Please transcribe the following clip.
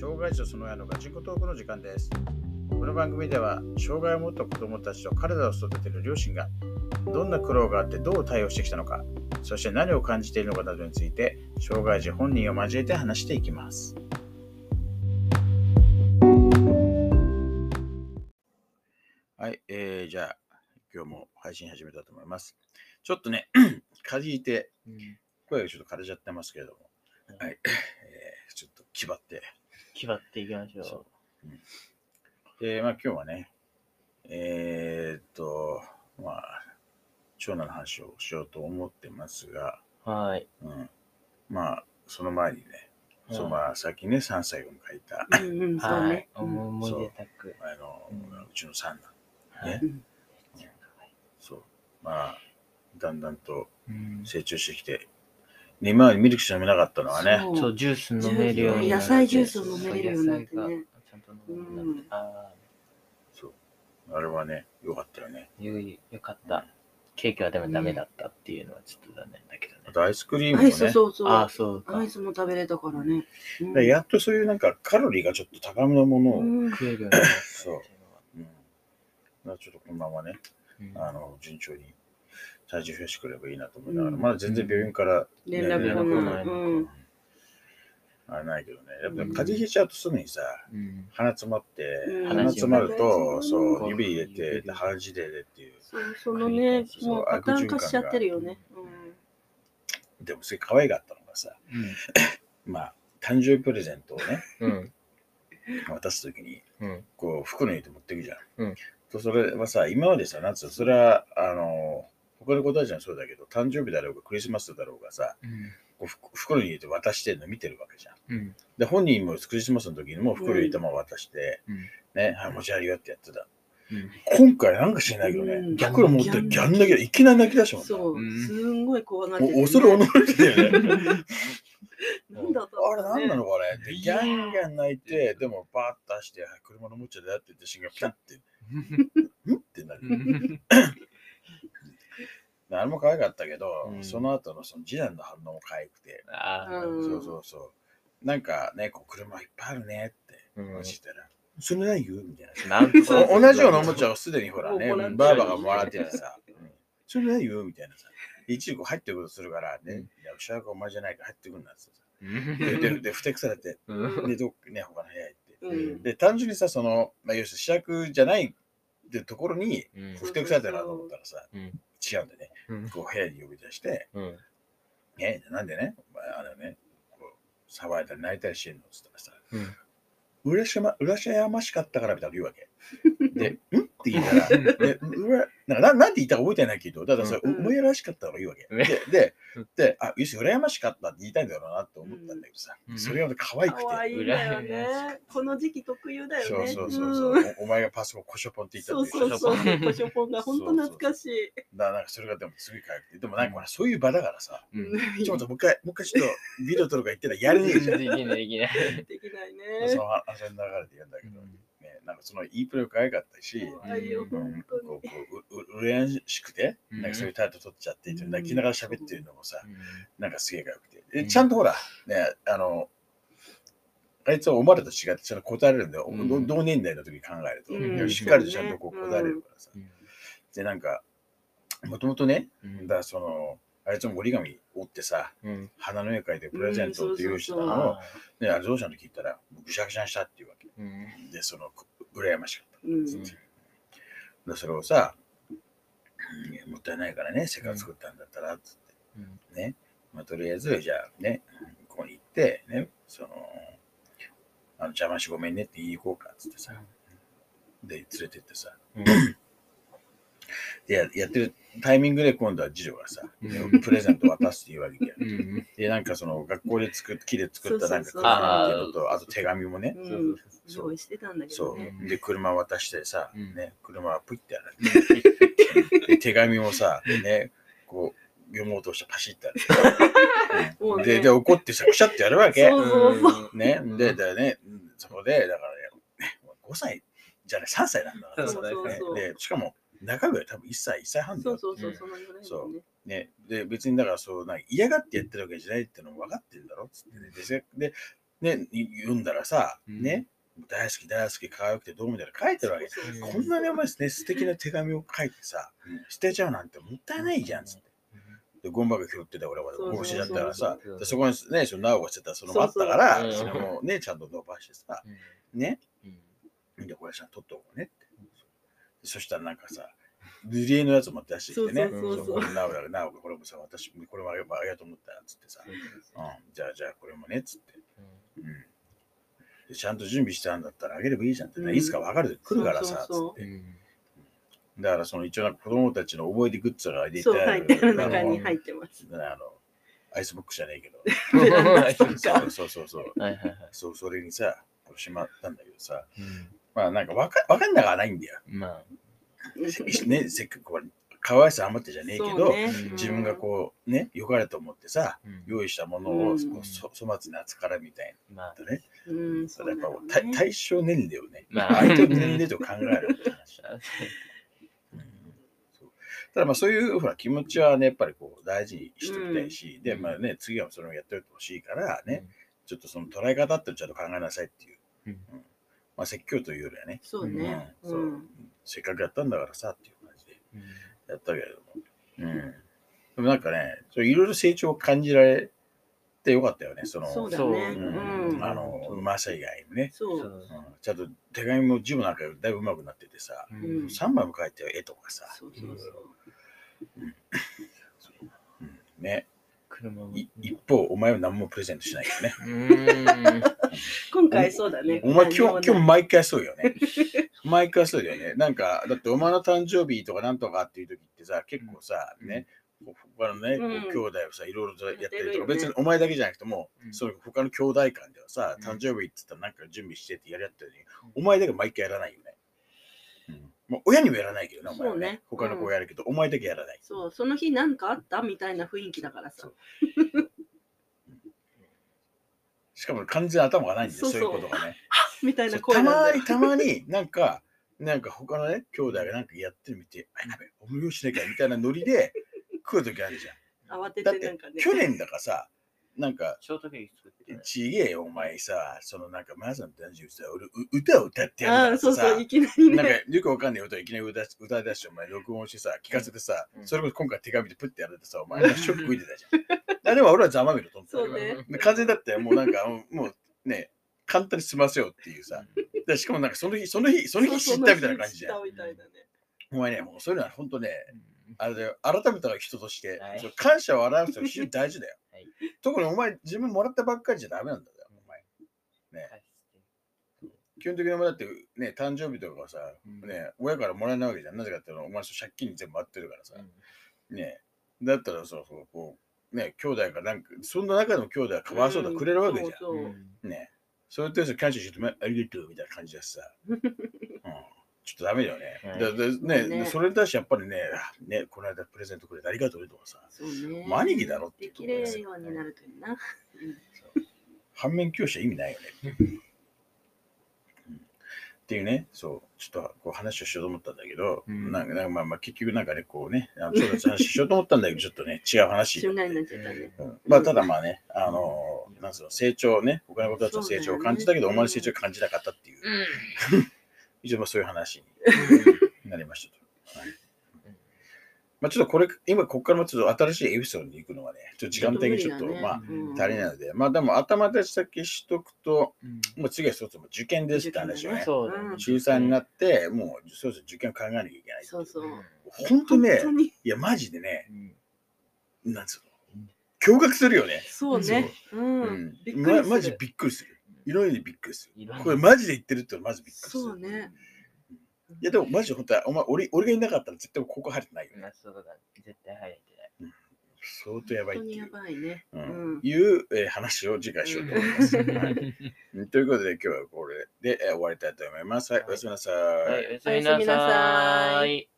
障害者その親のガチンコトークの時間です。この番組では、障害を持った子供たちと体を育てる両親が、どんな苦労があってどう対応してきたのか、そして何を感じているのかなどについて、障害児本人を交えて話していきます。はい、えー、じゃあ、今日も配信始めたいと思います。ちょっとね、風邪ひいて、声がちょっと枯れちゃってますけれども、はい、えー、ちょっと気張って、決まっていきましょそう。で、まあ今日はね、えー、っと、まあ、長男の話をしようと思ってますが、う。はい。うん、まあ、その前にね、そうまあ、さっきね、3歳を迎えた、うんうん、そうはいね。。思い出たく。あの、うちの三男、はい。ねうん。そう、まあ、だんだんとうん。成長してきて、ね今までミルクしか飲めなかったのはね、そうそう、ジュース飲めるようになって。野菜ジュースを飲めれるようになってねちゃんと飲めるようになって。うんあそう、あれはね、よかったよね。あ、よかった。ケーキはでもダメだったっていうのはちょっと残念だけどねあ。とアイスクリームもねアイ、ス、そうそう。ああ、そうかアイ。スも食べれたからね。うやっとそういうなんかカロリーがちょっと高めのものを、うん食えるようになったそういうのはうんちょっとこのままね、うんあの順調に体重増やしてくれればいいなと思いながら、うんまだ全然病院から、連絡ね来ない。連絡来ないうん。あれないけどね、やっぱうん風邪ひいちゃうとすぐにさ、うん。鼻詰まって、うん鼻詰まると、うんそう、指入れて、鼻血ででっていう。そうそのね、そうもうパターン化しちゃってるよね。でもそれ可愛かったのがさ、まあ、誕生日プレゼントをね、うん。渡すときに、うん。こう、袋に入れて持っていくじゃん。うんとそれはさ、今までさ、なんつうの、それは、あの、他の子たちはそうだけど、誕生日だろうが、クリスマスだろうがさ、こうふ袋に入れて渡してるの見てるわけじゃん。うん。で、本人もクリスマスの時にも袋に入れたまま渡して、うん。ね、はい、持ち歩よってやってた。うん。今回なんか知らないけどね、うん袋持ってギャン泣きだ。いきなり泣き出したもんなそうう、んすんごい怖がっててね。恐る恐るしてたよね。なんだったあれ何なののこれってギャンギャン泣いて、でもバーッと出して、はい車の持っちゃだよって言って、シンがピャッて、ん？ってなる。も可愛かったけど、うん。その後のその次男の反応も可愛くて、ああ。うん。そうそうそう。なんかね、こう車いっぱいあるねってうん。教えたら、それ何言うみたいな。なん 同じようなおもちゃをすでにほらね、もうもらっちゃうバーバがもらっててさ、うん。それ何言うみたいなさ。いちいちこう入ってくるとするからね、うん。いや、後ろがお前じゃないから入ってくるんだってさ。うん。で、で、でふてくされて、うん。で、どっかね、他の部屋行って。うん。で、単純にさ、その、まあ、要するに主役じゃないってところに、うん。ふてくされてるなと思ったらさ、うん違うんでね、うん。こう部屋に呼び出して、うんね、なんでね、お前あれね、こう騒いだり泣いたりしてんの？っつったらさ、うんうらしま、うらしやましかったからみたいな言うわけ。で、んって言ったら、で、うら、なんかななんて言ったか覚えてないけど、たださ、うんう思いやらしかったのが言うわけ。ねで、でうん、で、あ、よし、羨ましかったって言いたいんだろうなと思ったんだけどさ、うんそれが可愛くて、可愛いんだよね。この時期特有だよね。そうそうそうそう、んおお前がパソコンコショポンって言ったそうそうそう。コショポンが本当懐かしい。だからなんかそれがでもすごい可愛くて、でもなんかほら、そういう場だからさ、うんちょっともう一回、もう一回ちょっとビデオ撮るか言ってたらやれねえじゃん。できないできない。できないそね。の遊んだ流れで言うんだけど、ね、なんかそのいいプレー可愛かったし、うん。こうこううう羨ましくて、うんなんかそういう態度取っちゃって、うん泣きながら喋ってるのもさ、うんなんかすげえ可愛くて。でうんちゃんとほら、ね、あの、あいつはお前らと違ってちゃんと答えれるんだよ。うん同同年代の時に考えると。うんしっかりとちゃんとこう答えれるからさ。うんで、なんか、もともとね、うんだからその、あいつも折り紙折ってさ、うん花の絵描いてプレゼントって用意してたうんのを、あで、あれどうしたの聞いたら、ぐしゃぐしゃにしたっていうわけ。で、その、羨ましかった。うんそれをさ、うんもったいないからね、せっかく作ったんだったら、つって。うんね。まあ、とりあえず、じゃあね、ここに行って、ね、その、あの邪魔しごめんねって言いに行こうか、つってさ。で、連れてってさ。うんで、ややってるタイミングで今度は次女がさ、うん。プレゼント渡すって言うわけで。うん。で、なんかその、学校で作っ木で作ったなんかそうそうそう。車っていうのと、あと手紙もね、うん。用意してたんだけそどね。う。で、車渡してさ、うん。ね、車はプイってやられて、で手紙もさ、ね、こう、読もうとしてパシッてやる。で、で、怒ってさ、くしゃってやるわけ。そうそうそう。ね、で、でね、うんそこで、だからね、5歳じゃね、3歳なんだから。ねで、しかも、中ぐらい多分1歳、1歳半だよ。そう。そうそう、そのぐらいだよね。ね、で、別にだからそう、な嫌がってやってるわけじゃないってのも分かってるんだろっつってね。でね、い読んだらさ、うん。ね、大好き大好き可愛くてどうみたいな書いてるわけ。そうそうそう。こんなにお前ですね、素敵な手紙を書いてさ、捨てちゃうなんてもったいないじゃんっつって。で、ゴンバが拾ってた俺はそうそう帽子だったからさそうそう、でそこにね、そのナオがしてたそのもあったから、そうそう。それもね、ちゃんと伸ばしてさ、ね、で、これちゃんと取っておこうねって。そしたらなんかさ、塗り絵のやつも出してきてね、そうそうそうこれナオが、ナオがこれもさ、私、これもあげありがとう思ったっつってさ、うん、じゃあじゃあこれもねっつって。うん。でちゃんと準備してたんだったらあげればいいじゃんって、うん。いつか分かる。で来るからさ、そうそうそう。つって。だからその一応なんか子供たちの覚えてグッズが入れてそう、あ入ってるあの中に入ってます。あのアイスボックスじゃないけど、そうそうそうそう、はいはいはい。そうそれにさ、これしまったんだけどさ、うんまあなんか分か分かんながらないんだよ。ま ね、せっかくこれ、可愛さ余ってじゃねえけど、そうね。自分がこうね、良かれと思ってさ、あ、うん。用意したものをうん。こうそ粗末な扱いみたいまあ、なね、うん、そやっぱね対対象年齢をね、まあ。相手の年齢と考えるって話。ただまあそういうほら気持ちはね、やっぱりこう大事にしておきたいし、で、まあね、次はそれをやっておいてほしいからね、ちょっとその捉え方ってちゃんと考えなさいっていう。うん。うんまあ説教というよりはね、そうね。うんそううんせっかくやったんだからさっていう感じでうんやったけれども。うん。でもなんかね、いろいろ成長を感じられてよかったよね、その、そうだね。そううんうん。あの、うまさ以外にね。そう。そううんちゃんと手紙も字もなんかだいぶ上手くなっててさ、うんうん3枚も書いてよ絵とかさ、そうそうそう。うんね。車も。い一方、お前は何もプレゼントしないよね。今回そうだね。お前今日、今日日毎回そうよね。毎回そうだよね。なんか、だってお前の誕生日とかなんとかっていう時ってさ、結構さ、うんね、他のね、こううん兄弟をさ、いろいろとやったりとか、ね別にお前だけじゃなくても、うんその他の兄弟間ではさ、うん誕生日って言ったらなんか準備してってやりやったのに、お前だけ毎回やらないよね。うんもう親にもやらないけどね、お前はねね。他の子はやるけど、お前だけやらない。そう、その日何かあった？みたいな雰囲気だからさ。しかも完全に頭がないんだよ、そそううそういうことがね。みたいなそうた声なんだよまに、たまになんか、なんか他のね、兄弟がなんかやってるみて、あ、やべ、お無料しなきゃみたいなノリで来るときあるじゃん。慌てててなんかね。去年だからさ、なんか、ショートケーキ作ってね。ちげえよ、お前さ、そのなんか、マーさんの誕生日さ、俺、う歌を歌ってやるああ、からさそうそう、い、きなりなんかね。よくわかんない歌をいきなり歌い歌い出して、お前、録音してさ、聞かせてさ、うんそれこそ今回手紙でプッてやられてさ、お前、ショック受いてたじゃん。あでも俺はざまみろと思ってたね。で完全だって、もうなんか、もうね、簡単に済ませようっていうさ、でしかもなんかその日、その日、その日知ったみたいな感じじゃん。お前ね、もうそういうのは本当ね、うん。あれだよ、改めた人として、はい。感謝を表すのが非常に大事だよ。はい。特にお前、自分もらったばっかりじゃダメなんだよ、お前。ね、基本的にお前だってね、誕生日とかはさ、うん。ね、親からもらえないわけじゃん。なぜかっていうと、お前借金に全部回ってるからさ、うん。ね、だったらそうそう、こう、ね、兄弟がなんか、そんな中でも兄弟がかわいそうだくれるわけじゃん。そうそううんね。それってさ、感謝してありがとうみたいな感じだしさ。うんちょっとダメだよね。はいだだねねそれに対してやっぱりね、あね、この間プレゼントくれてありがとうとかさ、兄貴だろっていうできれるようになるといいな。反面教師は意味ないよね。うんっていうね、そう、ちょっとこう話をしようと思ったんだけど、うん。なんかなんかまあまあ結局なんかね、こうね、あのちょっと話しようと思ったんだけど、ちょっとね、違う話になっね。うん。まあ、ただまあね、あのなんつうの、成長ね、他のことだと成長を感じたけど、ね。お前の成長を感じなかったっていう、一応まあそういう話に なりましたと。はいまあ、ちょっとこれ、今ここからもちょっと新しいエピソードに行くのはね、ちょっと時間的にちょっと、まあ、うん足りないので、まあでも頭出しだけしとくと、うんもう次は一つも受験ですって話をね。中3になって、もうそろそろ受験を考えなきゃいけない。そうそう。本当ね、本当にいや、マジでね、うんなんつうの、驚愕するよね。そうね。う。うんま、マジびっくりする。いろいろにびっくりする。これマジで言ってるってまずびっくりする。そうね。いやでもマジで本当は、お前俺俺がいなかったら絶対ここ入ってないよね。まあそうだね。絶対入ってない。相当やばい本当にやっていう。ばいね。ううんん。いう、えー話を次回しようと思います。ということで今日はこれで、えー終わりたいと思います。はい、おやすみなさい。はい、おやすみなさい。